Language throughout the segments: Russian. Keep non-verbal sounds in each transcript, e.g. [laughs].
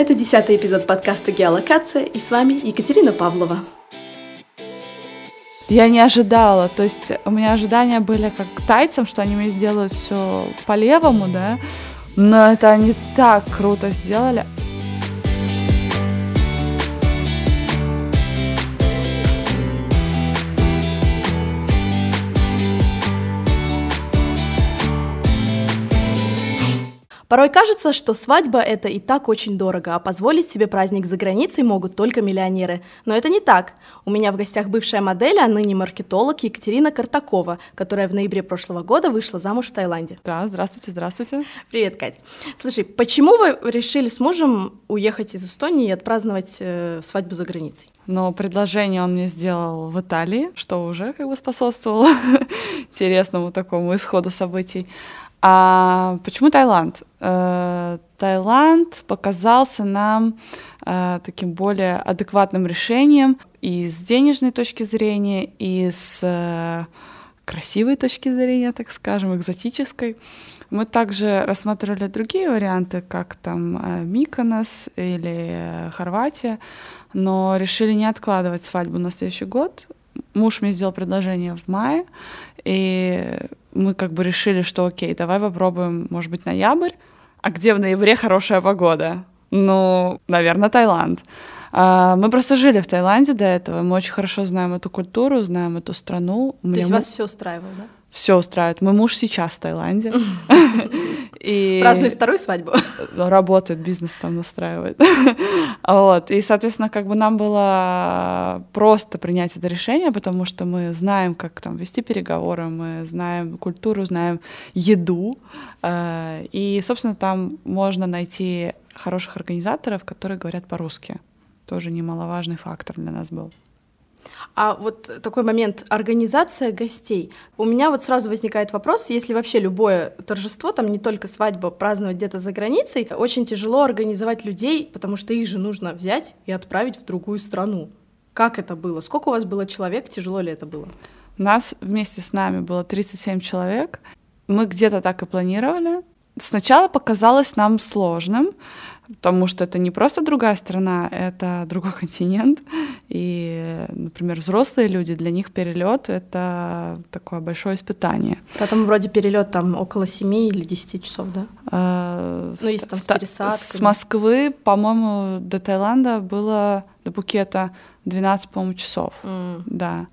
Это десятый эпизод подкаста «Геолокация» и с вами Екатерина Павлова. Я не ожидала, то есть у меня ожидания были как к тайцам, что они мне сделают все по-левому, да, но это они так круто сделали. Порой кажется, что свадьба — это и так очень дорого, а позволить себе праздник за границей могут только миллионеры. Но это не так. У меня в гостях бывшая модель, а ныне маркетолог Екатерина Картакова, которая в ноябре прошлого года вышла замуж в Таиланде. Да, здравствуйте, здравствуйте. Привет, Кать. Слушай, почему вы решили с мужем уехать из Эстонии и отпраздновать э, свадьбу за границей? Но предложение он мне сделал в Италии, что уже как бы способствовало [laughs] интересному такому исходу событий. А почему Таиланд? Э, Таиланд показался нам э, таким более адекватным решением и с денежной точки зрения, и с э, красивой точки зрения, так скажем, экзотической. Мы также рассматривали другие варианты, как там Миконос или Хорватия, но решили не откладывать свадьбу на следующий год. Муж мне сделал предложение в мае, и мы как бы решили, что окей, давай попробуем, может быть, ноябрь. А где в ноябре хорошая погода? Ну, наверное, Таиланд. А, мы просто жили в Таиланде до этого, мы очень хорошо знаем эту культуру, знаем эту страну. То есть вас все устраивало, да? Все устраивает. Мой муж сейчас в Таиланде. [laughs] И Празднует вторую свадьбу. [laughs] Работает, бизнес там настраивает. [laughs] вот. И, соответственно, как бы нам было просто принять это решение, потому что мы знаем, как там вести переговоры, мы знаем культуру, знаем еду. Э, и, собственно, там можно найти хороших организаторов, которые говорят по-русски. Тоже немаловажный фактор для нас был. А вот такой момент организация гостей. У меня вот сразу возникает вопрос, если вообще любое торжество, там не только свадьба, праздновать где-то за границей, очень тяжело организовать людей, потому что их же нужно взять и отправить в другую страну. Как это было? Сколько у вас было человек? Тяжело ли это было? Нас вместе с нами было 37 человек. Мы где-то так и планировали. Сначала показалось нам сложным, потому что это не просто другая страна, это другой [laughs] континент. И, например, взрослые люди, для них перелет это такое большое испытание. Да, там вроде перелет там около 7 или 10 часов, да? А, ну, если там с пересадкой. С Москвы, по-моему, до Таиланда было до Пукета 12, по-моему, часов. Mm. Да.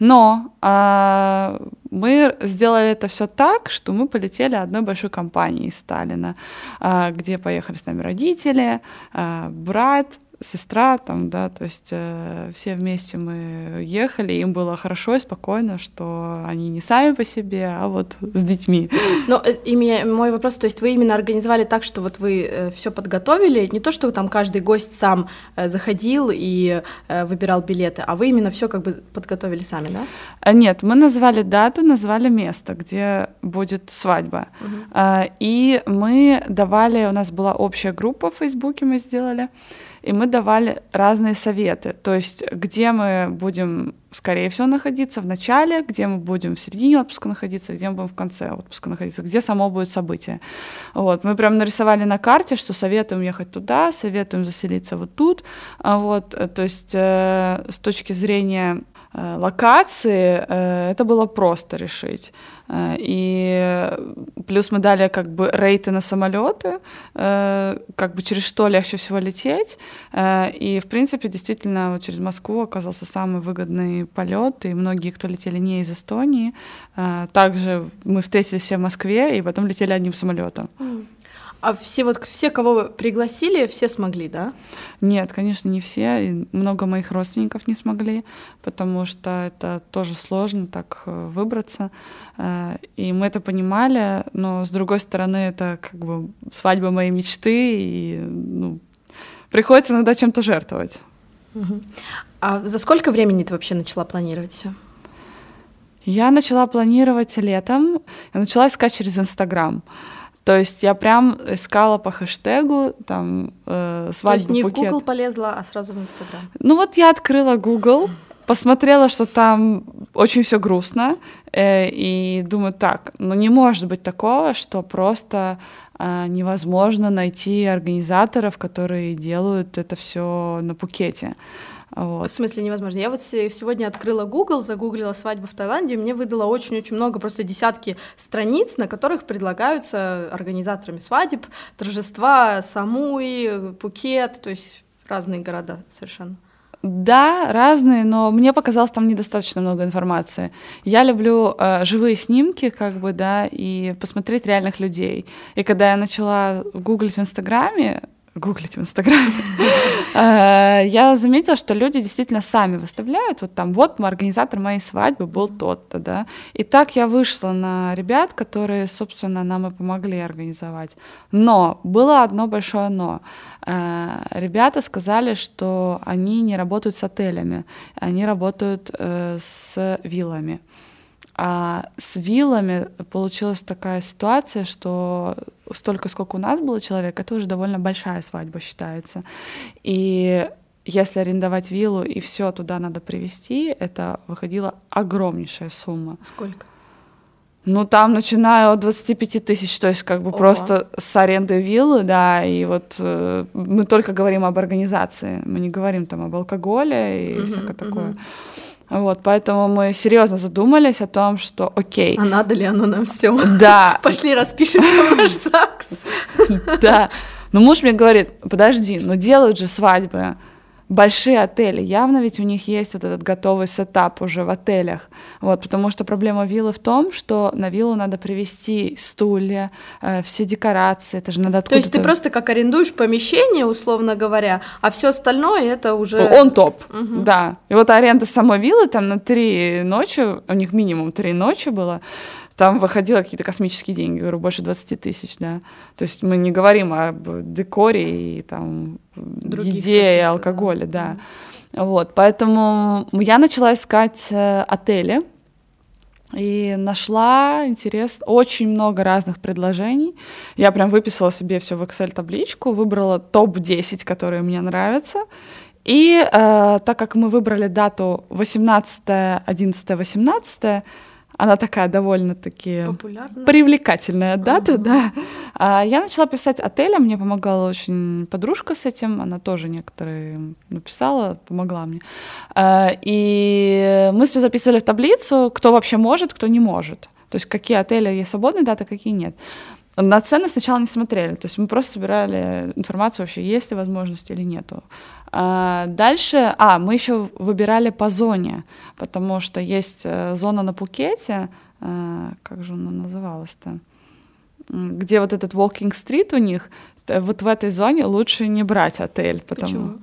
Но а, мы сделали это все так, что мы полетели одной большой компанией из Сталина, а, где поехали с нами родители, а, брат, сестра там, да, то есть э, все вместе мы ехали, им было хорошо и спокойно, что они не сами по себе, а вот с детьми. Но э, и меня, мой вопрос, то есть вы именно организовали так, что вот вы э, все подготовили, не то, что там каждый гость сам э, заходил и э, выбирал билеты, а вы именно все как бы подготовили сами, да? А, нет, мы назвали дату, назвали место, где будет свадьба, угу. э, и мы давали, у нас была общая группа в Фейсбуке, мы сделали и мы давали разные советы, то есть где мы будем, скорее всего, находиться в начале, где мы будем в середине отпуска находиться, где мы будем в конце отпуска находиться, где само будет событие. Вот. Мы прям нарисовали на карте, что советуем ехать туда, советуем заселиться вот тут. А вот. Э, то есть э, с точки зрения Э, локации, э, это было просто решить. Э, и плюс мы дали как бы рейты на самолеты, как бы через что легче всего лететь. И, в принципе, действительно, вот через Москву оказался самый выгодный полет, и многие, кто летели не из Эстонии, также мы встретились все в Москве, и потом летели одним самолетом. А все вот все, кого вы пригласили, все смогли, да? Нет, конечно, не все. И много моих родственников не смогли, потому что это тоже сложно так э, выбраться. Э, и мы это понимали, но с другой стороны, это как бы свадьба моей мечты, и ну, приходится иногда чем-то жертвовать. Угу. А за сколько времени ты вообще начала планировать все? Я начала планировать летом. Я начала искать через Инстаграм. То есть я прям искала по хэштегу там э, свадьба То есть не Пукет. в Google полезла, а сразу в Инстаграм? Ну вот я открыла Google, посмотрела, что там очень все грустно, э, и думаю, так, ну не может быть такого, что просто невозможно найти организаторов, которые делают это все на Пукете. Вот. В смысле невозможно? Я вот сегодня открыла Google, загуглила свадьбу в Таиланде, и мне выдало очень-очень много, просто десятки страниц, на которых предлагаются организаторами свадеб торжества Самуи, Пукет, то есть разные города совершенно. Да, разные, но мне показалось там недостаточно много информации. Я люблю э, живые снимки, как бы, да, и посмотреть реальных людей. И когда я начала гуглить в Инстаграме, гуглить в Инстаграме, э, [laughs] я заметила, что люди действительно сами выставляют, вот там, вот организатор моей свадьбы был тот-то, да. И так я вышла на ребят, которые, собственно, нам и помогли организовать. Но было одно большое но. Э, ребята сказали, что они не работают с отелями, они работают э, с виллами. А с виллами получилась такая ситуация, что столько, сколько у нас было человек, это уже довольно большая свадьба считается. И если арендовать виллу и все туда надо привезти, это выходила огромнейшая сумма. Сколько? Ну, там начиная от 25 тысяч, то есть как бы Ого. просто с аренды виллы, да, и вот э, мы только говорим об организации, мы не говорим там об алкоголе и uh-huh, всякое такое. Uh-huh. Вот, поэтому мы серьезно задумались о том, что окей. А надо ли оно нам все? Да. [laughs] Пошли распишемся в наш ЗАГС. [laughs] Да. Но муж мне говорит, подожди, ну делают же свадьбы большие отели, явно ведь у них есть вот этот готовый сетап уже в отелях, вот, потому что проблема виллы в том, что на виллу надо привезти стулья, э, все декорации, это же надо откуда-то... То есть ты просто как арендуешь помещение, условно говоря, а все остальное это уже... Он топ, угу. да. И вот аренда самой виллы там на три ночи, у них минимум три ночи было, там выходило какие-то космические деньги, говорю, больше 20 тысяч, да. То есть мы не говорим об декоре и там Других еде и алкоголе, да. да. Вот, поэтому я начала искать э, отели, и нашла интерес, очень много разных предложений. Я прям выписала себе все в Excel-табличку, выбрала топ-10, которые мне нравятся. И э, так как мы выбрали дату 18, 11, 18, она такая довольно-таки привлекательная дата, uh-huh. да. А я начала писать отелям, мне помогала очень подружка с этим, она тоже некоторые написала, помогла мне. А, и мы все записывали в таблицу, кто вообще может, кто не может. То есть какие отели есть свободные даты, какие нет. На цены сначала не смотрели, то есть мы просто собирали информацию вообще, есть ли возможность или нету. А, дальше, а, мы еще выбирали по зоне, потому что есть э, зона на Пукете, а, как же она называлась-то, где вот этот Walking Street у них, вот в этой зоне лучше не брать отель, потому Почему?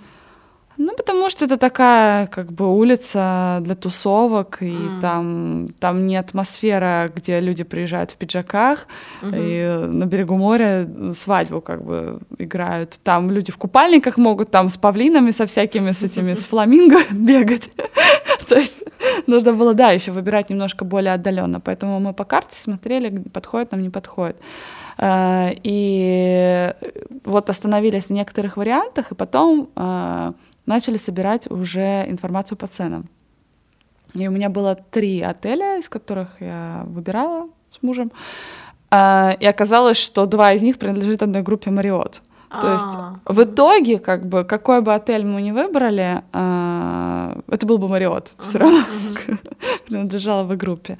Ну, потому что это такая, как бы, улица для тусовок, и mm. там, там не атмосфера, где люди приезжают в пиджаках, mm-hmm. и на берегу моря свадьбу, как бы, играют. Там люди в купальниках могут там с павлинами, со всякими, с этими, с [laughs] фламинго бегать. [laughs] То есть нужно было, да, еще выбирать немножко более отдаленно. Поэтому мы по карте смотрели, подходит нам, не подходит. А, и вот остановились на некоторых вариантах, и потом а, начали собирать уже информацию по ценам. И у меня было три отеля, из которых я выбирала с мужем. А, и оказалось, что два из них принадлежит одной группе Мариот. То есть а. в итоге, как бы, какой бы отель мы ни выбрали, а, это был бы Мариот, все равно [laughs] принадлежала бы группе.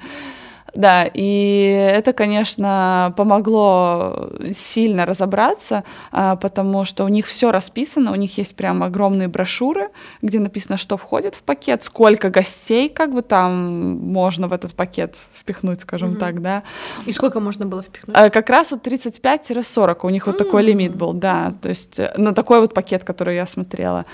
Да, и это, конечно, помогло сильно разобраться, а, потому что у них все расписано, у них есть прям огромные брошюры, где написано, что входит в пакет, сколько гостей, как бы там можно в этот пакет впихнуть, скажем mm так, да. И сколько можно было впихнуть? А, как раз вот 35-40, у них mm вот такой лимит был, да, то есть э, на такой вот пакет, который я смотрела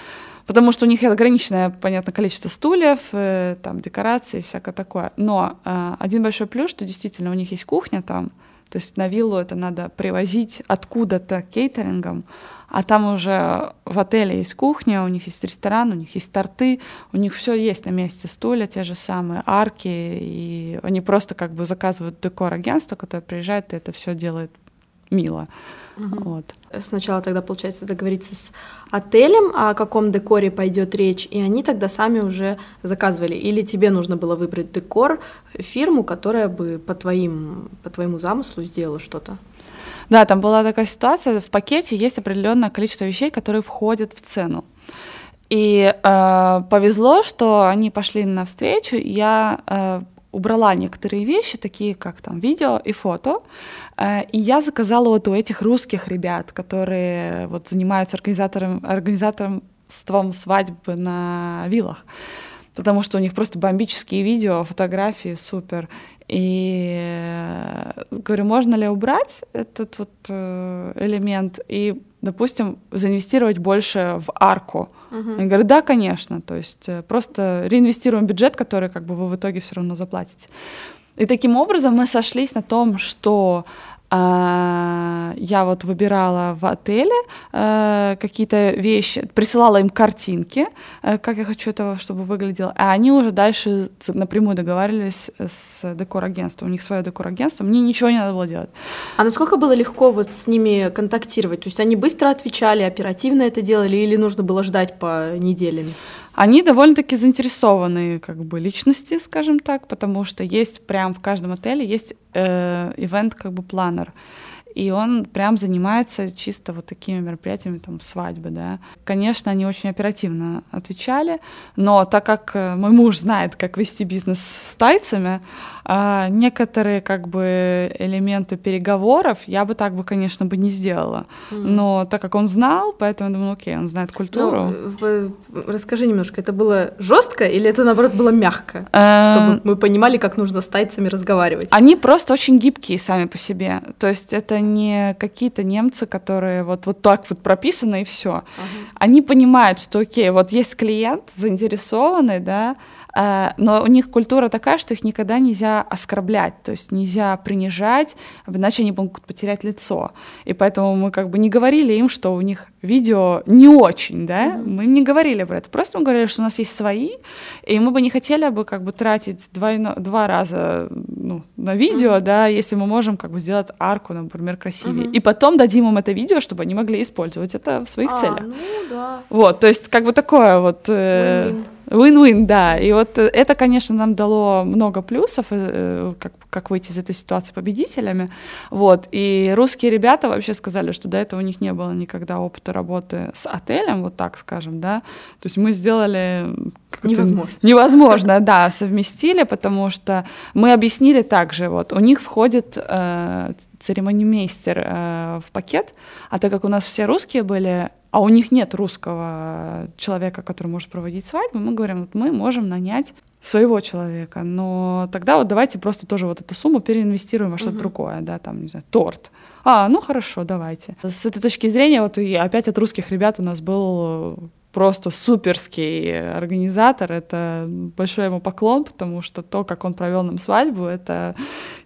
потому что у них ограниченное, понятно, количество стульев, э, там, декораций, всякое такое. Но э, один большой плюс, что действительно у них есть кухня там, то есть на виллу это надо привозить откуда-то кейтерингом, а там уже в отеле есть кухня, у них есть ресторан, у них есть торты, у них все есть на месте, стулья те же самые, арки, и они просто как бы заказывают декор агентство, которое приезжает и это все делает мило. Угу. Вот. Сначала тогда, получается, договориться с отелем, о каком декоре пойдет речь, и они тогда сами уже заказывали. Или тебе нужно было выбрать декор, фирму, которая бы по, твоим, по твоему замыслу сделала что-то? Да, там была такая ситуация, в пакете есть определенное количество вещей, которые входят в цену. И э, повезло, что они пошли навстречу, я э, убрала некоторые вещи, такие как там видео и фото, э, и я заказала вот у этих русских ребят, которые вот занимаются организатором, организаторством свадьбы на виллах, потому что у них просто бомбические видео, фотографии, супер. И э, говорю, можно ли убрать этот вот э, элемент и, допустим, заинвестировать больше в арку? Uh-huh. Я говорю, да, конечно. То есть э, просто реинвестируем бюджет, который как бы вы в итоге все равно заплатите. И таким образом мы сошлись на том, что я вот выбирала в отеле э, какие-то вещи, присылала им картинки, э, как я хочу этого, чтобы выглядело, а они уже дальше напрямую договаривались с декор-агентством, у них свое декор-агентство, мне ничего не надо было делать. А насколько было легко вот с ними контактировать? То есть они быстро отвечали, оперативно это делали или нужно было ждать по неделям? Они довольно-таки заинтересованные как бы личности, скажем так, потому что есть прям в каждом отеле есть э, как бы планер и он прям занимается чисто вот такими мероприятиями, там, свадьбы, да. Конечно, они очень оперативно отвечали, но так как э, мой муж знает, как вести бизнес с тайцами, а некоторые как бы элементы переговоров я бы так бы, конечно, бы не сделала. Mm. Но так как он знал, поэтому я думаю, окей, он знает культуру. Ну, расскажи немножко, это было жестко или это наоборот было мягко, чтобы эм, мы понимали, как нужно с тайцами разговаривать? Они просто очень гибкие сами по себе. То есть это не какие-то немцы, которые вот, вот так вот прописаны и все. Uh-huh. Они понимают, что окей, вот есть клиент заинтересованный, да, Э, но у них культура такая, что их никогда нельзя оскорблять, то есть нельзя принижать, иначе они могут потерять лицо. И поэтому мы как бы не говорили им, что у них видео не очень, да, mm-hmm. мы им не говорили про это, просто мы говорили, что у нас есть свои, и мы бы не хотели бы как бы тратить двойно, два раза ну, на видео, mm-hmm. да, если мы можем как бы сделать арку, например, красивее, mm-hmm. и потом дадим им это видео, чтобы они могли использовать это в своих а, целях. Ну, да. Вот, то есть как бы такое вот... Э, Win-win, да. И вот э, это, конечно, нам дало много плюсов, э, как, как выйти из этой ситуации победителями. Вот. И русские ребята вообще сказали, что до этого у них не было никогда опыта работы с отелем, вот так скажем, да. То есть мы сделали... Невозможно. Невозможно, да, [laughs] совместили, потому что мы объяснили также, вот, у них входит э, церемонимейстер э, в пакет, а так как у нас все русские были, а у них нет русского человека, который может проводить свадьбу, мы говорим, вот мы можем нанять своего человека, но тогда вот давайте просто тоже вот эту сумму переинвестируем во что-то uh-huh. другое, да, там, не знаю, торт. А, ну хорошо, давайте. С этой точки зрения, вот и опять от русских ребят у нас был просто суперский организатор. Это большой ему поклон, потому что то, как он провел нам свадьбу, это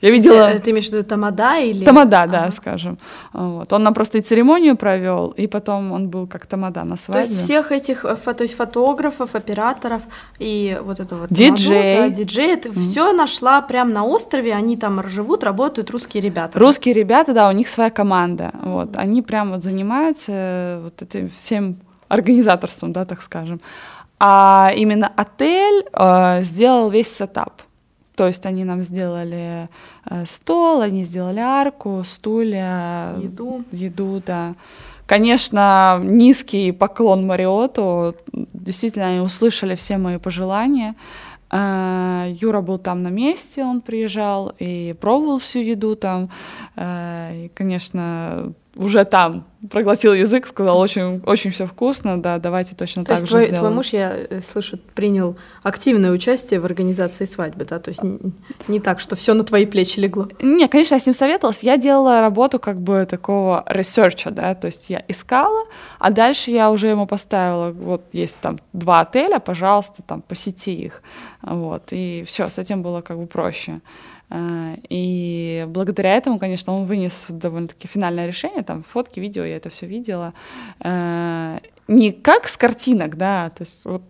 я видела. Ты, ты имеешь в виду Тамада или? Тамада, ага. да, скажем. Вот. Он нам просто и церемонию провел, и потом он был как Тамада на свадьбе. То есть всех этих, э, то есть фотографов, операторов и вот этого вот диджей, да, диджей, это mm. все нашла прямо на острове, они там живут, работают русские ребята. Русские ребята, да, у них своя команда, вот, они прям вот занимаются э, вот этим всем организаторством, да, так скажем. А именно отель э, сделал весь сетап. То есть они нам сделали э, стол, они сделали арку, стулья, еду, еду, да. Конечно, низкий поклон Мариоту. Действительно, они услышали все мои пожелания. Э, Юра был там на месте, он приезжал и пробовал всю еду там. Э, и, конечно, уже там проглотил язык, сказал, очень, очень все вкусно, да, давайте точно то так же твой, сделаем. твой муж, я э, слышу, принял активное участие в организации свадьбы, да, то есть не, не так, что все на твои плечи легло. Не, конечно, я с ним советовалась, я делала работу как бы такого research а, да, то есть я искала, а дальше я уже ему поставила, вот есть там два отеля, пожалуйста, там посети их, вот, и все, с этим было как бы проще. Э, и благодаря этому, конечно, он вынес довольно-таки финальное решение, там фотки, видео, я это все видела. Э, не как с картинок, да, то есть вот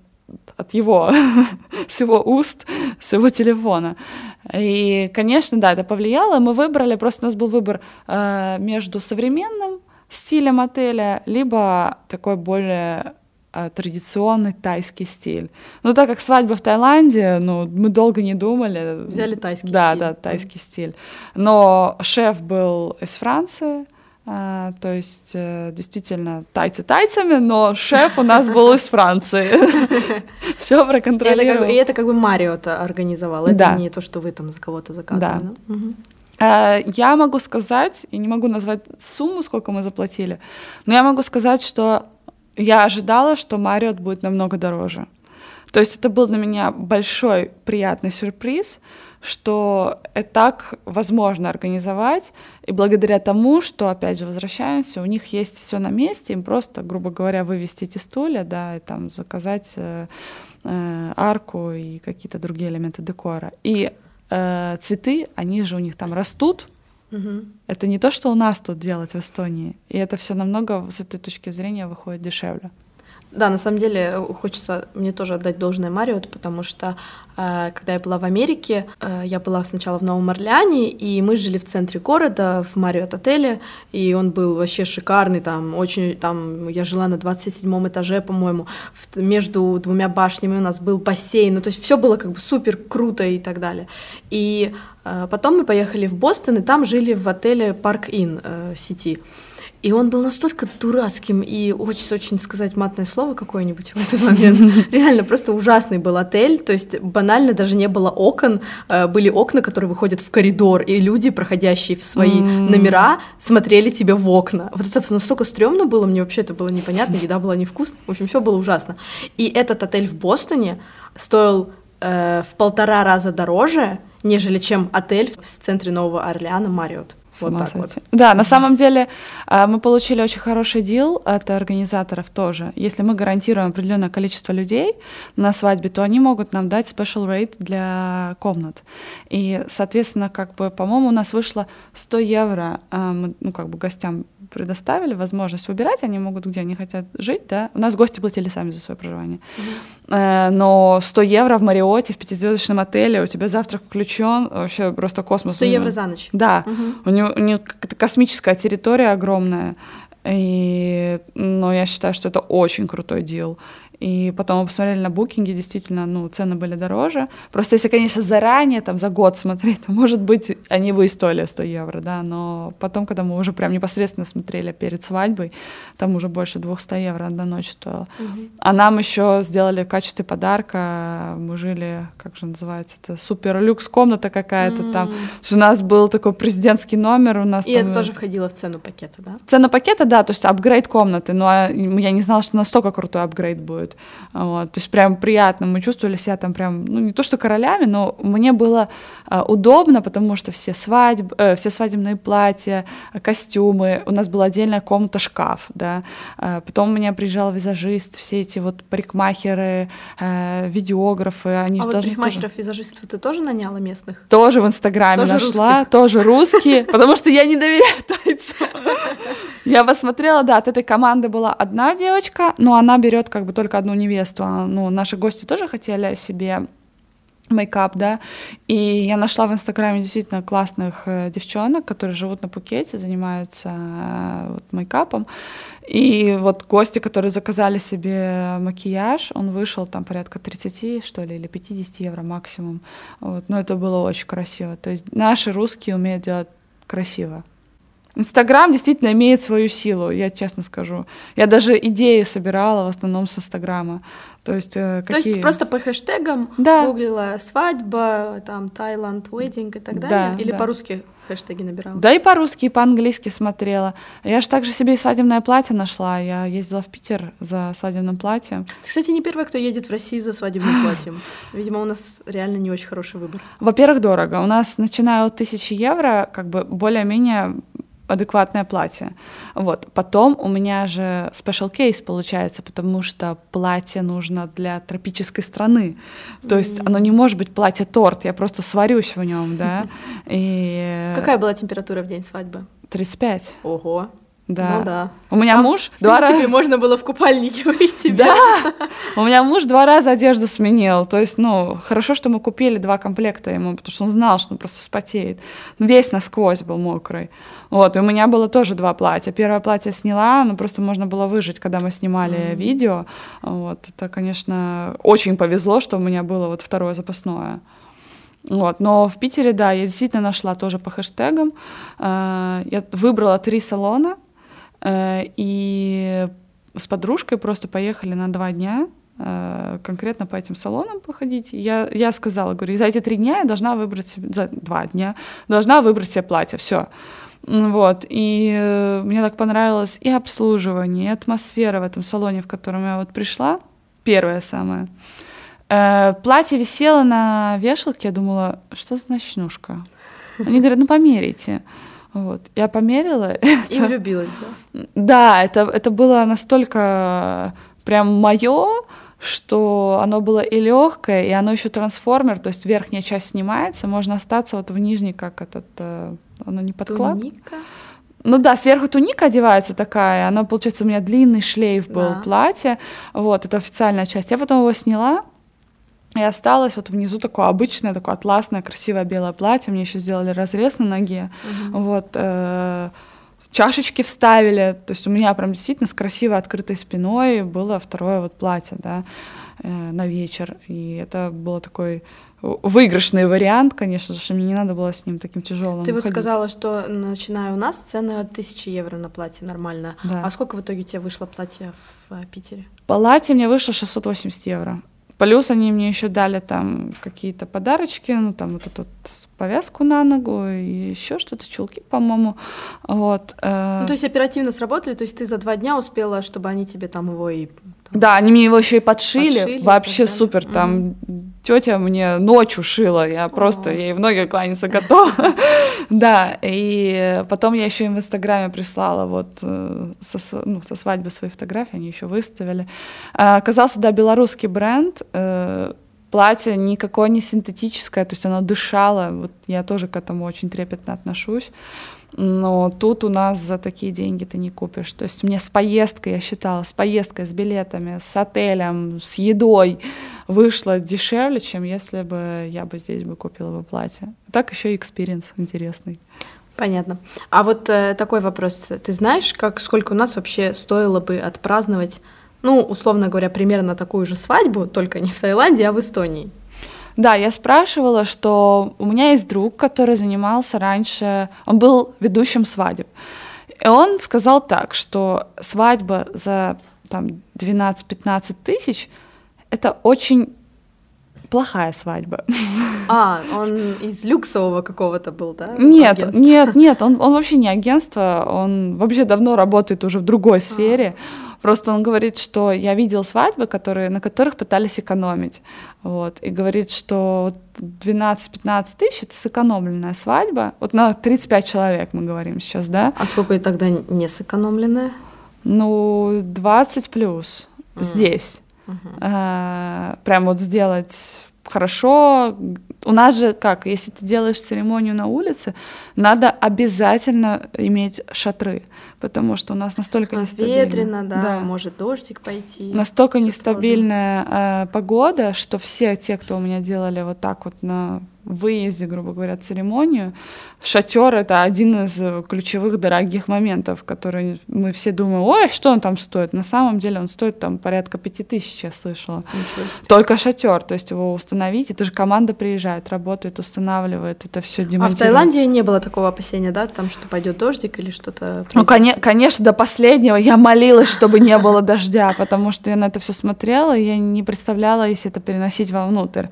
от его, [laughs] с его уст, с его телефона. И, конечно, да, это повлияло. Мы выбрали, просто у нас был выбор э, между современным стилем отеля, либо такой более традиционный тайский стиль. Ну, так как свадьба в Таиланде, ну, мы долго не думали. Взяли тайский да, стиль. Да, да, тайский mm. стиль. Но шеф был из Франции, а, то есть э, действительно тайцы тайцами, но шеф у нас был из Франции. [laughs] Все проконтролировал. И это как бы Марио организовал, это не то, что вы там за кого-то заказывали. Я могу сказать, и не могу назвать сумму, сколько мы заплатили, но я могу сказать, что я ожидала, что Мариот будет намного дороже. То есть это был для меня большой приятный сюрприз, что это так возможно организовать, и благодаря тому, что, опять же, возвращаемся, у них есть все на месте, им просто, грубо говоря, вывести эти стулья, да, и там заказать э, э, арку и какие-то другие элементы декора. И э, цветы, они же у них там растут, Угу. Это не то, что у нас тут делать в Эстонии. И это все намного с этой точки зрения выходит дешевле. Да, на самом деле э, хочется мне тоже отдать должное Мариот, потому что э, когда я была в Америке, э, я была сначала в Новом Орлеане, и мы жили в центре города, в Мариот отеле, и он был вообще шикарный, там очень, там я жила на 27 этаже, по-моему, между двумя башнями у нас был бассейн, ну то есть все было как бы супер круто и так далее. И э, потом мы поехали в Бостон, и там жили в отеле Парк Inn э. И он был настолько дурацким, и хочется очень сказать матное слово какое-нибудь в этот момент. [laughs] Реально, просто ужасный был отель, то есть банально даже не было окон, э, были окна, которые выходят в коридор, и люди, проходящие в свои номера, смотрели тебе в окна. Вот это настолько стрёмно было, мне вообще это было непонятно, еда была невкусная, в общем, все было ужасно. И этот отель в Бостоне стоил э, в полтора раза дороже, нежели чем отель в центре Нового Орлеана Мариот. Вот так вот. Да, на самом деле а, мы получили очень хороший дел от организаторов тоже. Если мы гарантируем определенное количество людей на свадьбе, то они могут нам дать special rate для комнат. И, соответственно, как бы, по-моему, у нас вышло 100 евро, а, ну, как бы гостям предоставили возможность выбирать, они могут, где они хотят жить, да. У нас гости платили сами за свое проживание. Mm-hmm. Но 100 евро в Мариоте, в пятизвездочном отеле, у тебя завтрак включен, вообще просто космос. 100 евро за ночь? Да. Mm-hmm. У него у какая-то космическая территория огромная. И, но я считаю, что это очень крутой дел. И потом мы посмотрели на букинге, действительно, ну, цены были дороже. Просто если, конечно, заранее, там, за год смотреть, то, может быть, они бы и стоили 100 евро, да, но потом, когда мы уже прям непосредственно смотрели перед свадьбой, там уже больше 200 евро одна ночь стоила. Угу. А нам еще сделали в качестве подарка, мы жили, как же называется, это супер люкс комната какая-то там. у нас был такой президентский номер, у нас И там... это тоже входило в цену пакета, да? Цена пакета, да, то есть апгрейд комнаты, но я не знала, что настолько крутой апгрейд будет чувствуют. Вот. То есть прям приятно, мы чувствовали себя там прям, ну не то что королями, но мне было э, удобно, потому что все, свадьбы, э, все свадебные платья, костюмы, у нас была отдельная комната шкаф, да, э, потом у меня приезжал визажист, все эти вот парикмахеры, э, видеографы, они а вот парикмахеров, тоже... визажистов ты тоже наняла местных? Тоже в Инстаграме тоже нашла, русских? тоже русские, [laughs] потому что я не доверяю тайцам. [laughs] Я посмотрела, да, от этой команды была одна девочка, но она берет как бы только одну невесту. А, ну, наши гости тоже хотели себе мейкап, да, и я нашла в Инстаграме действительно классных э, девчонок, которые живут на Пукете, занимаются э, вот, мейкапом, и вот гости, которые заказали себе макияж, он вышел там порядка 30, что ли, или 50 евро максимум, вот, но это было очень красиво, то есть наши русские умеют делать красиво, Инстаграм действительно имеет свою силу, я честно скажу. Я даже идеи собирала в основном с Инстаграма. То есть, э, какие... То есть просто по хэштегам да. гуглила свадьба, там Таиланд, wedding и так далее? Да, Или да. по-русски хэштеги набирала? Да и по-русски, и по-английски смотрела. Я же также себе и свадебное платье нашла. Я ездила в Питер за свадебным платьем. Ты, кстати, не первая, кто едет в Россию за свадебным [sighs] платьем. Видимо, у нас реально не очень хороший выбор. Во-первых, дорого. У нас, начиная от тысячи евро, как бы более-менее адекватное платье. Вот. Потом у меня же special case получается, потому что платье нужно для тропической страны. То mm-hmm. есть оно не может быть платье-торт, я просто сварюсь в нем, да. [laughs] И... Какая была температура в день свадьбы? 35. Ого. Да. Ну да. У меня Там, муж В два раза... можно было в купальнике [laughs] выйти. Да, у меня муж два раза одежду сменил. То есть, ну, хорошо, что мы купили два комплекта ему, потому что он знал, что он просто спотеет. Весь насквозь был мокрый. Вот, и у меня было тоже два платья. Первое платье сняла, но просто можно было выжить, когда мы снимали Мгм. видео. Вот, это, конечно, очень повезло, что у меня было вот второе запасное. Вот, но в Питере, да, я действительно нашла тоже по хэштегам. Э, Я выбрала три салона, и с подружкой просто поехали на два дня э, конкретно по этим салонам походить. Я, я сказала, говорю, за эти три дня я должна выбрать себе, за два дня, должна выбрать себе платье, все. Вот, и э, мне так понравилось и обслуживание, и атмосфера в этом салоне, в котором я вот пришла, первое самое. Э, платье висело на вешалке, я думала, что за ночнушка? Они говорят, ну померите. Вот. Я померила. [laughs] И влюбилась, да. Да, это, это было настолько прям мое, что оно было и легкое, и оно еще трансформер, то есть верхняя часть снимается, можно остаться вот в нижней, как этот, э, оно не подклад. Туника. Ну да, сверху туника одевается такая, она, получается, у меня длинный шлейф был Да. платье, вот, это официальная часть. Я потом его сняла, и осталось вот внизу такое обычное, такое атласное, красивое белое платье. Мне еще сделали разрез на ноге. Мгм. Вот. э, чашечки вставили. То есть у меня прям действительно с красивой открытой спиной было второе вот платье, да, э, на вечер. И это было такой выигрышный вариант, конечно, потому что мне не надо было с ним таким тяжелым. Ты вот ходить. сказала, что начиная у нас цены от 1000 евро на платье нормально. Да. А сколько в итоге тебе вышло платье в э, Питере? Платье мне вышло 680 евро. Плюс они мне еще дали там какие-то подарочки, ну там вот эту повязку на ногу и еще что-то, чулки, по-моему. Вот. э, Ну, то есть оперативно сработали, то есть ты за два дня успела, чтобы они тебе там его и... Да, они мне его еще и подшили. Подшили Вообще далее. супер. Там тетя мне ночью шила. Я просто О. ей в ноги кланяться готова. [laughs] Да, и потом я еще им в Инстаграме прислала вот э, со, ну, со свадьбы свои фотографии, они еще выставили. А, Оказался, да, белорусский бренд. э, Платье никакое не синтетическое, то есть оно дышало. Вот я тоже к этому очень трепетно отношусь. Но тут у нас за такие деньги ты не купишь. То есть мне с поездкой, я считала, с поездкой, с билетами, с отелем, с едой вышло дешевле, чем если бы я бы здесь бы купила бы платье. Так еще и experience интересный. Понятно. А вот э, такой вопрос. Ты знаешь, как, сколько у нас вообще стоило бы отпраздновать, ну, условно говоря, примерно такую же свадьбу, только не в Таиланде, а в Эстонии? Да, я спрашивала, что у меня есть друг, который занимался раньше, он был ведущим свадеб. И он сказал так, что свадьба за там 12-15 тысяч — это очень плохая свадьба. [laughs] А, он из люксового какого-то был, да? Нет, агентства? нет, нет, он, он вообще не агентство, он вообще давно работает уже в другой сфере. Просто он говорит, что я видел свадьбы, которые, на которых пытались экономить. Вот, и говорит, что вот 12-15 тысяч — это сэкономленная свадьба. Вот на 35 человек мы говорим сейчас, да? А сколько и тогда не сэкономленное? Ну, 20 плюс Мгм. здесь. А, прям вот сделать хорошо. У нас же как, если ты делаешь церемонию на улице, надо обязательно иметь шатры, потому что у нас настолько А, нестабильно. Ветрено, да, может дождик пойти. Настолько нестабильная э, погода, что все те, кто у меня делали вот так вот на выезде, грубо говоря, церемонию, шатер это один из э, ключевых дорогих моментов, которые мы все думаем, ой, что он там стоит. На самом деле он стоит там порядка пяти тысяч, я слышала. Только шатер, то есть его установить, это же команда приезжает, работает, устанавливает, это все А в демонтирует. Таиланде не было такого опасения, да, там, что пойдет дождик или что-то. Ну, коне- конечно, до последнего я молилась, чтобы не было дождя, потому что я на это все смотрела, и я не представляла, если это переносить вовнутрь.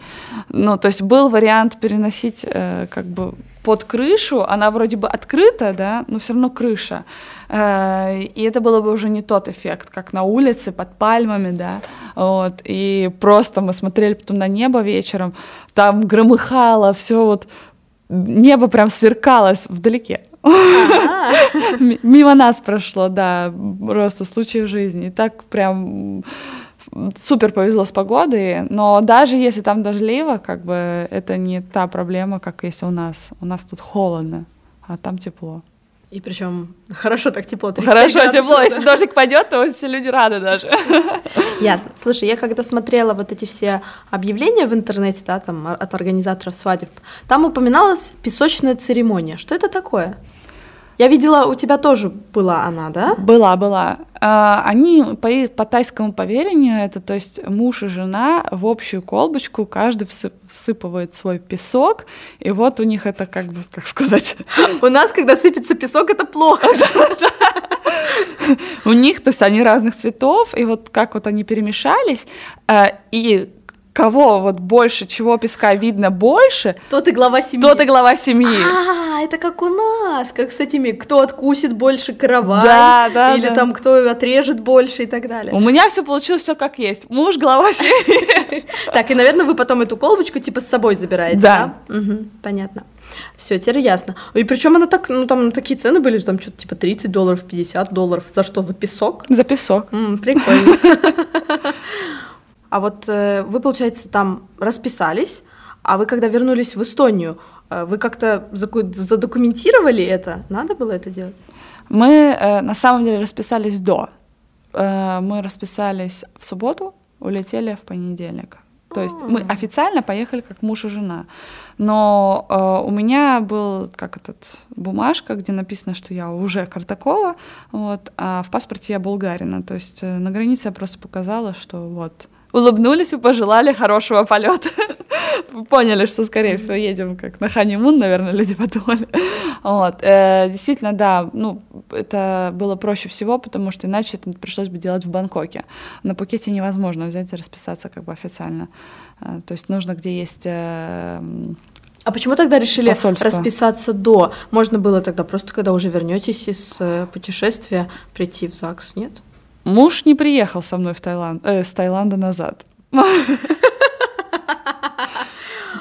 Ну, то есть был вариант переносить э, как бы под крышу, она вроде бы открыта, да, но все равно крыша. Э, и это было бы уже не тот эффект, как на улице, под пальмами, да. Вот. И просто мы смотрели потом на небо вечером, там громыхало, все вот небо прям сверкалось вдалеке. [laughs] Мимо нас прошло, да, просто случай в жизни. И так прям супер повезло с погодой, но даже если там дождливо, как бы это не та проблема, как если у нас. У нас тут холодно, а там тепло. И причем хорошо так тепло. Хорошо тепло, если дождик пойдет, то все люди рады даже. [laughs] Ясно. Слушай, я когда смотрела вот эти все объявления в интернете, да, там от организаторов свадеб, там упоминалась песочная церемония. Что это такое? Я видела, у тебя тоже была она, да? Была, была. А, они по, по тайскому поверению, это то есть муж и жена в общую колбочку, каждый всыпывает свой песок, и вот у них это как бы, как сказать... [laughs] У нас, когда сыпется песок, это плохо. [laughs] У них, то есть они разных цветов, и вот как вот они перемешались, э, и кого вот больше, чего песка видно больше, тот и глава семьи. Тот и глава семьи. А, это как у нас, как с этими, кто откусит больше каравай, да, да, или да. там кто отрежет больше и так далее. У меня все получилось все как есть. Муж глава семьи. [laughs] Так, и, наверное, вы потом эту колбочку типа с собой забираете, да? Понятно. Все, теперь ясно. И причем она так, ну там такие цены были, там что-то типа 30 долларов, 50 долларов. За что? За песок? За песок. прикольно. [laughs] А вот э, вы, получается, там расписались, а вы когда вернулись в Эстонию, э, вы как-то задокументировали это? Надо было это делать? Мы э, на самом деле расписались до. Мы расписались в субботу, улетели в понедельник. То есть мы официально поехали как муж и жена. Но э, у меня был как этот бумажка, где написано, что я уже Картакова, вот, а в паспорте я болгарина. То есть э, на границе я просто показала, что вот улыбнулись и пожелали хорошего полета. [laughs] Поняли, что, скорее всего, едем как на ханимун, наверное, люди подумали. [laughs] Вот. Э, действительно, да, ну, это было проще всего, потому что иначе это пришлось бы делать в Бангкоке. На Пукете невозможно взять и расписаться как бы официально. Э, то есть нужно, где есть э, а почему тогда решили Посольство. расписаться до? Можно было тогда просто, когда уже вернетесь из путешествия, прийти в ЗАГС, нет? Муж не приехал со мной в Таиланд, э, с Таиланда назад. [laughs]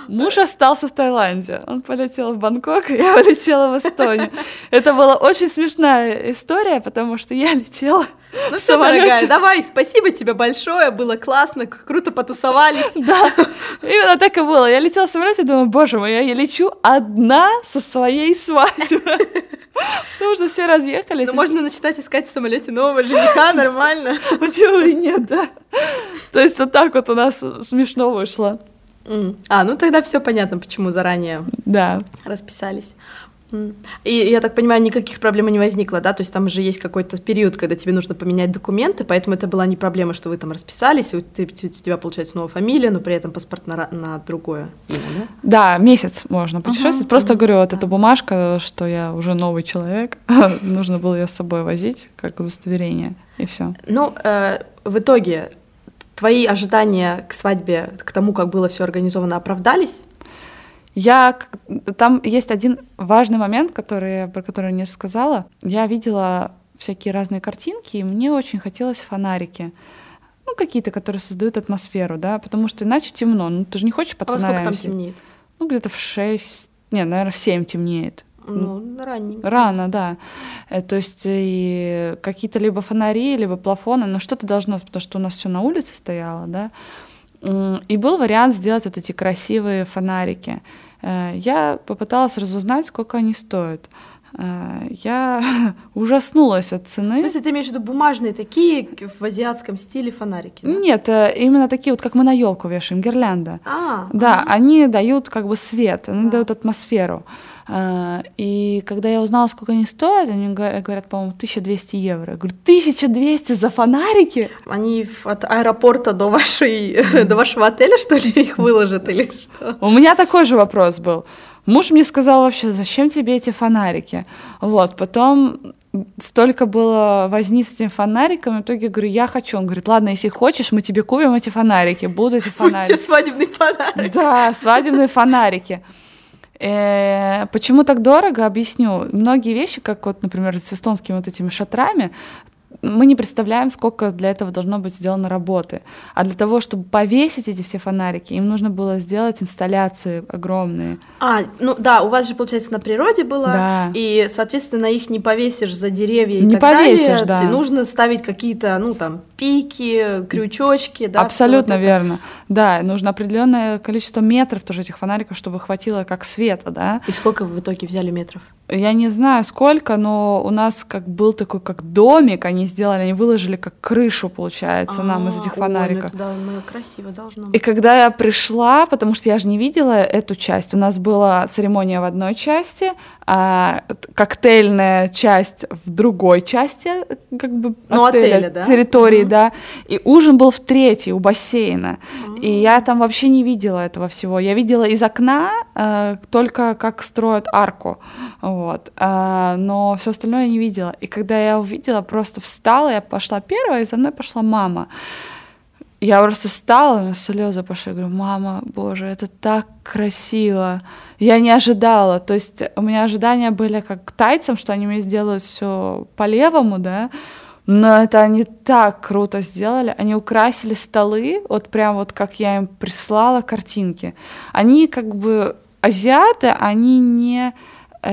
Муж остался в Таиланде. Он полетел в Бангкок, [laughs] я полетела в Эстонию. Это была очень смешная история, потому что я летела. Ну все, дорогая, давай, спасибо тебе большое, было классно, круто потусовались. [laughs] Да, именно так и было. Я летела в самолете и думаю, боже мой, я лечу одна со своей свадьбы. [laughs] Потому что все разъехались. Ну, можно начинать искать в самолете нового жениха, нормально. Почему и нет, да? То есть вот так вот у нас смешно вышло. А, ну тогда все понятно, почему заранее да. расписались. И я так понимаю, никаких проблем не возникло, да? То есть там же есть какой-то период, когда тебе нужно поменять документы, поэтому это была не проблема, что вы там расписались, и у, тебя получается новая фамилия, но при этом паспорт на, на другое имя, да? Да, месяц можно путешествовать. Uh-huh, Просто uh-huh. говорю, вот эта бумажка, что я уже новый человек, [laughs] нужно было ее с собой возить как удостоверение, и все. Ну, э, в итоге Твои ожидания к свадьбе, к тому, как было все организовано, оправдались? Я там есть один важный момент, который, про который я не сказала. Я видела всякие разные картинки, и мне очень хотелось фонарики. Ну, какие-то, которые создают атмосферу, да, потому что иначе темно. Ну, ты же не хочешь под а фонарями. сколько там темнеет? Ну, где-то в 6, не, наверное, в 7 темнеет. Ну, ранненько. Рано, да. Э, то есть и какие-то либо фонари, либо плафоны, но что-то должно, потому что у нас все на улице стояло, да. И был вариант сделать вот эти красивые фонарики. Э, я попыталась разузнать, сколько они стоят. Э, я [laughs] ужаснулась от цены. В смысле, ты имеешь в виду бумажные такие в азиатском стиле фонарики? Да? Нет, именно такие вот, как мы на елку вешаем, гирлянда. А, да, а. они дают как бы свет, они а. дают атмосферу. А, и когда я узнала, сколько они стоят, они говорят, по-моему, 1200 евро. Я говорю, 1200 за фонарики? Они от аэропорта до, вашей, [laughs] до вашего отеля, что ли, их выложат или что? У меня такой же вопрос был. Муж мне сказал вообще, зачем тебе эти фонарики? Вот, потом столько было возни с этими фонариками, в итоге говорю, я хочу. Он говорит, ладно, если хочешь, мы тебе купим эти фонарики, будут эти фонарики. Будьте свадебные фонарики. Да, свадебные фонарики. Э, почему так дорого? Объясню. Многие вещи, как вот, например, с эстонскими вот этими шатрами, мы не представляем, сколько для этого должно быть сделано работы. А для того, чтобы повесить эти все фонарики, им нужно было сделать инсталляции огромные. А, ну да, у вас же, получается, на природе было, да. и, соответственно, их не повесишь за деревья и не так повесишь, далее. Да. Нужно ставить какие-то, ну там, пики, крючочки, да. Абсолютно верно. Да, нужно определенное количество метров тоже этих фонариков, чтобы хватило как света, да. И сколько вы в итоге взяли метров? Я не знаю сколько, но у нас как был такой как домик, они сделали, они выложили как крышу, получается, нам из этих А, ой, ну фонариков. да, ну, красиво должно И быть. когда я пришла, потому что я же не видела эту часть, у нас была церемония в одной части, а коктейльная часть в другой части, как бы Ну, отеля, да? территории, Мгм. да, и ужин был в третьей у бассейна, и я там вообще не видела этого всего. Я видела из окна э, только как строят арку, вот, А, но все остальное я не видела. И когда я увидела, просто встала, я пошла первая, и за мной пошла мама. Я просто встала, у меня слезы пошли. Я говорю, мама, боже, это так красиво. Я не ожидала. То есть у меня ожидания были как к тайцам, что они мне сделают все по-левому, да. Но это они так круто сделали. Они украсили столы, вот прям вот как я им прислала картинки. Они как бы азиаты, они не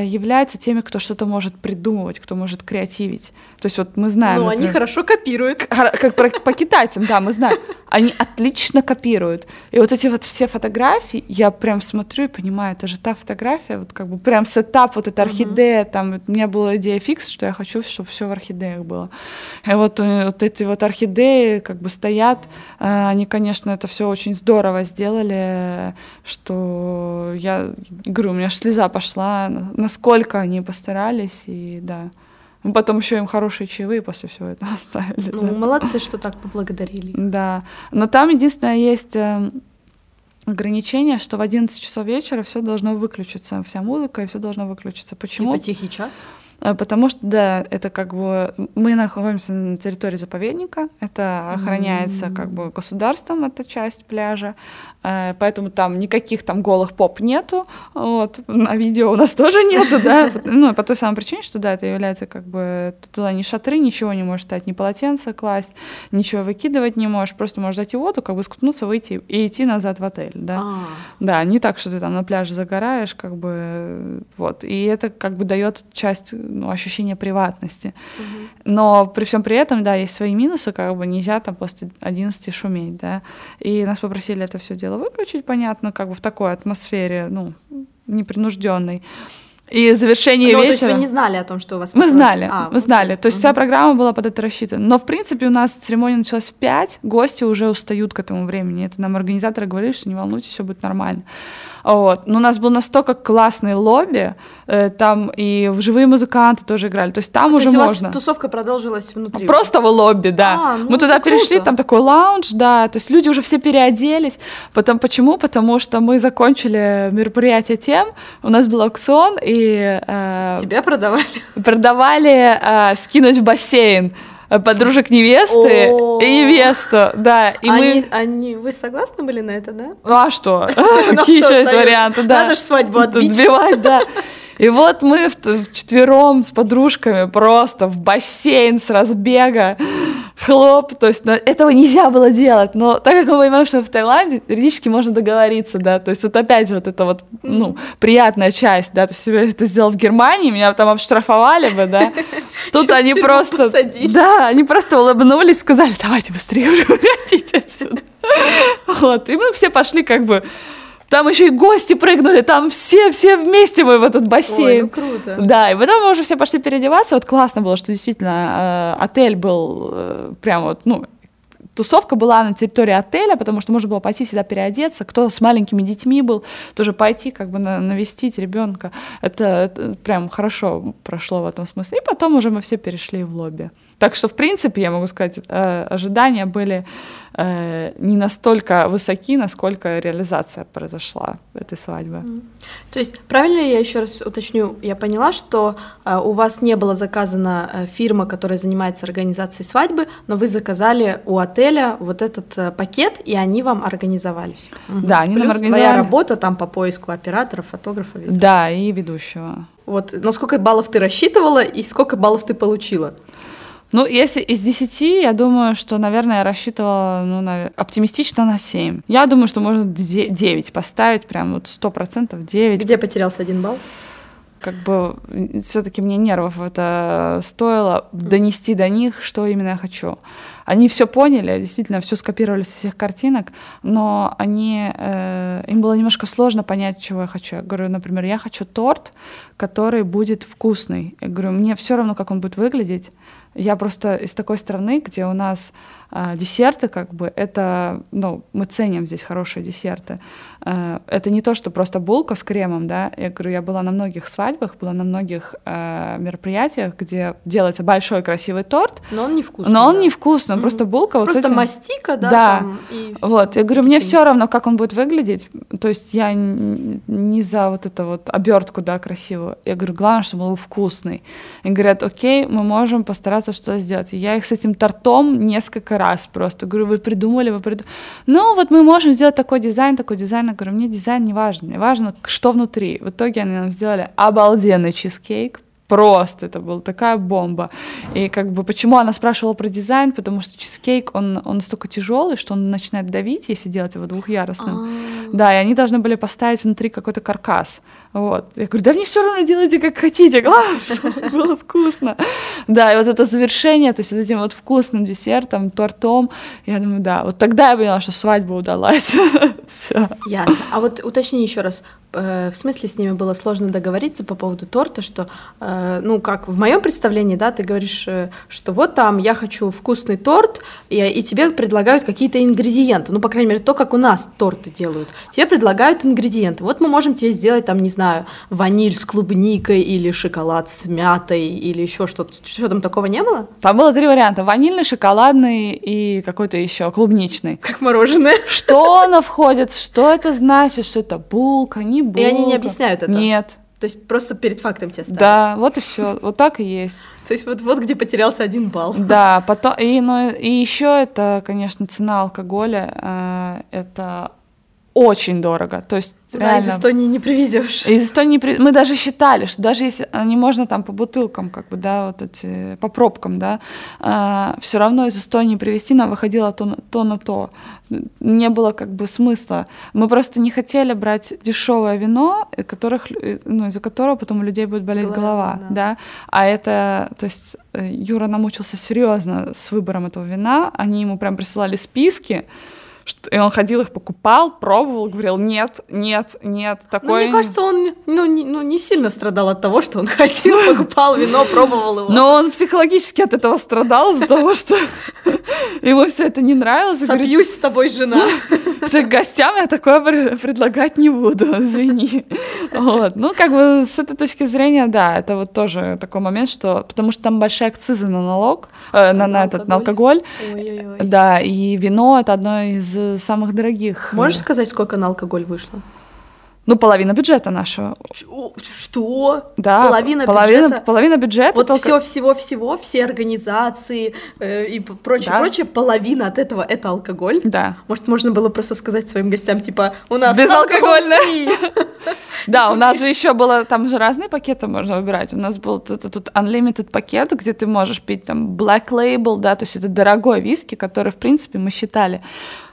являются теми, кто что-то может придумывать, кто может креативить. То есть вот мы знаем... Ну, они хорошо копируют. [laughs] Как про- по китайцам, да, мы знаем, они отлично копируют. И вот эти вот все фотографии, я прям смотрю и понимаю, это же та фотография, вот как бы прям setup, вот эта орхидея, там, у меня была идея фикс, что я хочу, чтобы все в орхидеях было. И вот, э, вот эти вот орхидеи как бы стоят, э, они, конечно, это все очень здорово сделали, что я говорю, у меня слеза пошла, на- насколько они постарались, и да. Мы потом еще им хорошие чаевые после всего этого [laughs] оставили. Ну, да. молодцы, что так поблагодарили. Да, но там единственное есть эм, ограничение, что в 11 часов вечера все должно выключиться, вся музыка и все должно выключиться. Почему? Типа тихий час. Э, Потому что, да, это как бы мы находимся на территории заповедника, это охраняется как бы государством, эта часть пляжа, э, поэтому там никаких там голых поп нету, вот, на видео у нас тоже нету, да, [laughs] ну, по той самой причине, что, да, это является как бы, туда ни шатры, ничего не можешь стать, ни полотенце класть, ничего выкидывать не можешь, просто можешь зайти в воду, как бы скутнуться, выйти и идти назад в отель, да. А, Да, не так, что ты там на пляже загораешь, как бы, вот. И это как бы дает часть ну, ощущения приватности. мгм. Но при всем при этом, да, есть свои минусы, как бы нельзя там после 11 шуметь, да. И нас попросили это все дело выключить, понятно, как бы в такой атмосфере, ну, непринужденной. И завершение Ну, то вечера... есть вы не знали о том, что у вас... Мы знали, А, мы знали. То есть вся мгм. программа была под это рассчитана. Но, в принципе, у нас церемония началась в 5, гости уже устают к этому времени. Это нам организаторы говорили, что не волнуйтесь, все будет нормально. Вот. Но у нас был настолько классный лобби, э, там и живые музыканты тоже играли. То есть там То уже есть у вас можно. тусовка продолжилась внутри? Просто в лобби, да. А, ну Мы туда это перешли, круто. там такой лаунж, да, то есть люди уже все переоделись. Потом, почему? Потому что мы закончили мероприятие тем, у нас был аукцион, и э, Тебя продавали? продавали э, скинуть в бассейн э, подружек невесты О. и невесту, да, и они, мы... они, вы согласны были на это, да? Ну а что? [laughs] Ну, Какие что еще есть варианты, да. Надо ж свадьбу отбить. Сбивать, да. И вот мы вчетвером с подружками просто в бассейн с разбега, хлоп, то есть этого нельзя было делать, но так как мы понимаем, что в Таиланде юридически можно договориться, да, то есть вот опять же вот это вот, ну, приятная часть, да, то есть я это сделал в Германии, меня там обштрафовали бы, да, [laughs] тут они просто, да, они просто улыбнулись, сказали, давайте быстрее уже уходите отсюда, [laughs] вот, и мы все пошли как бы там еще и гости прыгнули, там все, все вместе мы в этот Ой, бассейн. ну круто. Да, и потом мы уже все пошли переодеваться. Вот классно было, что действительно э, отель был э, прям вот, ну, тусовка была на территории отеля, потому что можно было пойти всегда переодеться. Кто с маленькими детьми был, тоже пойти как бы на- навестить ребенка. Это, это прям хорошо прошло в этом смысле. И потом уже мы все перешли в лобби. Так что, в принципе, я могу сказать, э, ожидания были э, не настолько высоки, насколько реализация произошла этой свадьбы. То есть, правильно я еще раз уточню, я поняла, что э, у вас не была заказана фирма, которая занимается организацией свадьбы, но вы заказали у отеля вот этот пакет, и они вам организовали все. Да, они нам Плюс твоя организовали. работа там по поиску операторов, фотографов. везде. Да, и ведущего. Вот на сколько баллов ты рассчитывала и сколько баллов ты получила? Ну, если из 10, я думаю, что, наверное, я рассчитывала ну, навер- оптимистично на 7. Я думаю, что можно де- 9 поставить, прям вот 100% 9. Где потерялся один балл? как бы все-таки мне нервов это стоило донести до них, что именно я хочу. Они все поняли, действительно, все скопировали с всех картинок, но они, э, им было немножко сложно понять, чего я хочу. Я говорю, например, я хочу торт, который будет вкусный. Я говорю, мне все равно, как он будет выглядеть. Я просто из такой страны, где у нас а, десерты, как бы, это, ну, мы ценим здесь хорошие десерты. А, это не то, что просто булка с кремом, да. Я говорю, я была на многих свадьбах, была на многих а, мероприятиях, где делается большой красивый торт. Но он не вкусный. Но он да. не вкусный, он mm-hmm. просто булка. Вот просто этим... мастика, да. Да. Там, и вот, я говорю, мне все равно, как он будет выглядеть. То есть я не за вот это вот обертку, да, красивую. Я говорю, главное, чтобы он был вкусный. И говорят, окей, мы можем постараться что-то сделать. И я их с этим тортом несколько раз просто. Говорю, вы придумали, вы придумали. Ну, вот мы можем сделать такой дизайн, такой дизайн. Я говорю, мне дизайн не важен, мне важно, что внутри. В итоге они нам сделали обалденный чизкейк, просто это была такая бомба. И как бы почему она спрашивала про дизайн, потому что чизкейк, он, он настолько тяжелый, что он начинает давить, если делать его двухъярусным. А-а-а. Да, и они должны были поставить внутри какой-то каркас. Вот. Я говорю, да мне все равно делайте как хотите, главное, чтобы [laughs] было вкусно. Да, и вот это завершение, то есть вот этим вот вкусным десертом, тортом, я думаю, да, вот тогда я поняла, что свадьба удалась. [laughs] Ясно. А вот уточни еще раз, в смысле с ними было сложно договориться по поводу торта, что, э, ну, как в моем представлении, да, ты говоришь, э, что вот там я хочу вкусный торт, и, и тебе предлагают какие-то ингредиенты, ну, по крайней мере, то, как у нас торты делают. Тебе предлагают ингредиенты. Вот мы можем тебе сделать, там, не знаю, знаю, ваниль с клубникой или шоколад с мятой или еще что-то. Что там такого не было? Там было три варианта. Ванильный, шоколадный и какой-то еще клубничный. Как мороженое. Что оно входит, что это значит, что это булка, не булка. И они не объясняют это? Нет. То есть просто перед фактом тебя ставят. Да, вот и все, вот так и есть. [laughs] То есть вот вот где потерялся один балл. [laughs] Да, потом и ну и еще это, конечно, цена алкоголя, э, это очень дорого. То есть да, реально... из Эстонии не привезешь. Из Эстонии при... мы даже считали, что даже если не можно там по бутылкам, как бы, да, вот эти по пробкам, да, э, все равно из Эстонии привезти нам выходило то, то на то. Не было как бы смысла. Мы просто не хотели брать дешевое вино, которых, ну, из-за которого потом у людей будет болеть голова, голова да. да. А это, то есть э, Юра намучился серьезно с выбором этого вина. Они ему прям присылали списки и он ходил их покупал, пробовал, говорил, нет, нет, нет, ну, такое... Ну, мне кажется, он ну, не, ну, не сильно страдал от того, что он [laughs] ходил, покупал вино, пробовал его. Но он психологически от этого страдал, из-за того, что [laughs] ему все это не нравилось. Собьюсь с тобой, жена. Ты гостям я такое предлагать не буду, [laughs] извини. Вот. Ну, как бы с этой точки зрения, да, это вот тоже такой момент, что... Потому что там большая акциза на налог, э, на, на, этот, на алкоголь. Ой-ой-ой. Да, и вино — это одно из самых дорогих. Можешь сказать, сколько на алкоголь вышло? Ну, половина бюджета нашего. Что? Да. Половина, половина бюджета? Половина бюджета. Вот только... все, всего, всего, все организации э, и прочее, да. прочее, половина от этого это алкоголь. Да. Может, можно было просто сказать своим гостям, типа, у нас безалкогольное. [laughs] Да, у нас же еще было, там же разные пакеты можно выбирать. У нас был тут unlimited пакет, где ты можешь пить там black label, да, то есть это дорогой виски, который, в принципе, мы считали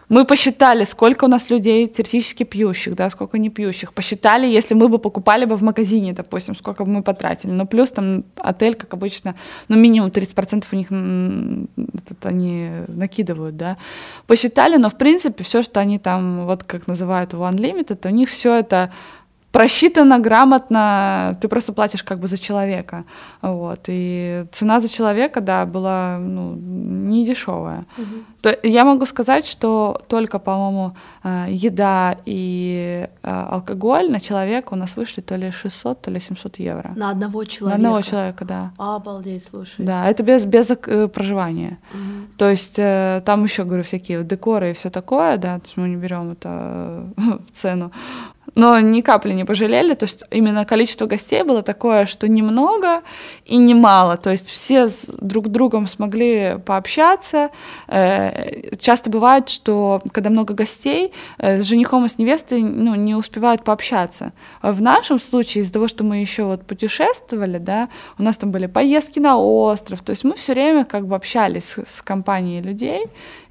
мы посчитали, сколько у нас людей теоретически пьющих, да, сколько не пьющих. Посчитали, если мы бы покупали бы в магазине, допустим, сколько бы мы потратили. Но плюс там отель, как обычно, ну минимум 30% у них это они накидывают, да. Посчитали, но в принципе все, что они там, вот как называют One Limited, у них все это просчитано грамотно, ты просто платишь как бы за человека, вот, и цена за человека, да, была, ну, не дешевая. Угу. То, я могу сказать, что только, по-моему, э, еда и э, алкоголь на человека у нас вышли то ли 600, то ли 700 евро. На одного человека? На одного человека, да. Обалдеть, слушай. Да, это без, без э, проживания. Угу. То есть там еще, говорю, всякие декоры и все такое, да, то есть мы не берем это [laughs] в цену но ни капли не пожалели, то есть именно количество гостей было такое, что немного и немало, то есть все друг с другом смогли пообщаться. Э, часто бывает, что когда много гостей, э, с женихом и с невестой ну, не успевают пообщаться. В нашем случае из-за того, что мы еще вот путешествовали, да, у нас там были поездки на остров, то есть мы все время как бы общались с, с компанией людей,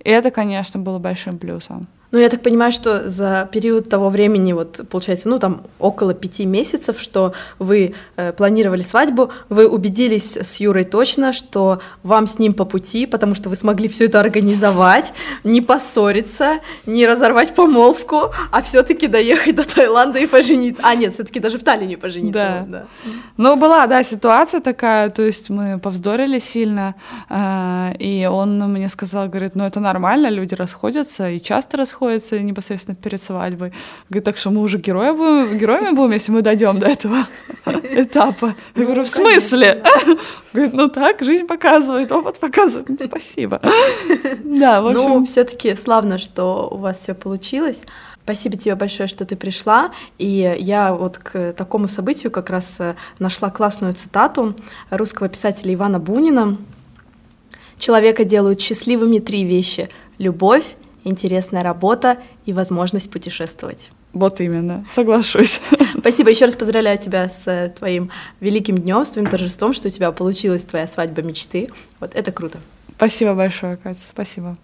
и это, конечно, было большим плюсом. Ну, я так понимаю, что за период того времени, вот, получается, ну, там, около пяти месяцев, что вы э, планировали свадьбу, вы убедились с Юрой точно, что вам с ним по пути, потому что вы смогли все это организовать, не поссориться, не разорвать помолвку, а все таки доехать до Таиланда и пожениться. А, нет, все таки даже в Таллине пожениться. Да. да. Ну, была, да, ситуация такая, то есть мы повздорили сильно, э, и он мне сказал, говорит, ну, это нормально, люди расходятся, и часто расходятся, расходятся непосредственно перед свадьбой. Говорит, так что мы уже герои будем, героями будем, если мы дойдем до этого [laughs] этапа. Я говорю, в смысле? [laughs] Говорит, ну так, жизнь показывает, опыт показывает. Ну, спасибо. [laughs] Да, в общем. Ну, все-таки славно, что у вас все получилось. Спасибо тебе большое, что ты пришла. И я вот к такому событию как раз э, нашла классную цитату русского писателя Ивана Бунина. Человека делают счастливыми три вещи — любовь, интересная работа и возможность путешествовать. Вот именно, соглашусь. [laughs] Спасибо, еще раз поздравляю тебя с э, твоим великим днем, с твоим торжеством, что у тебя получилась твоя свадьба мечты. Вот это круто. Спасибо большое, Катя, спасибо.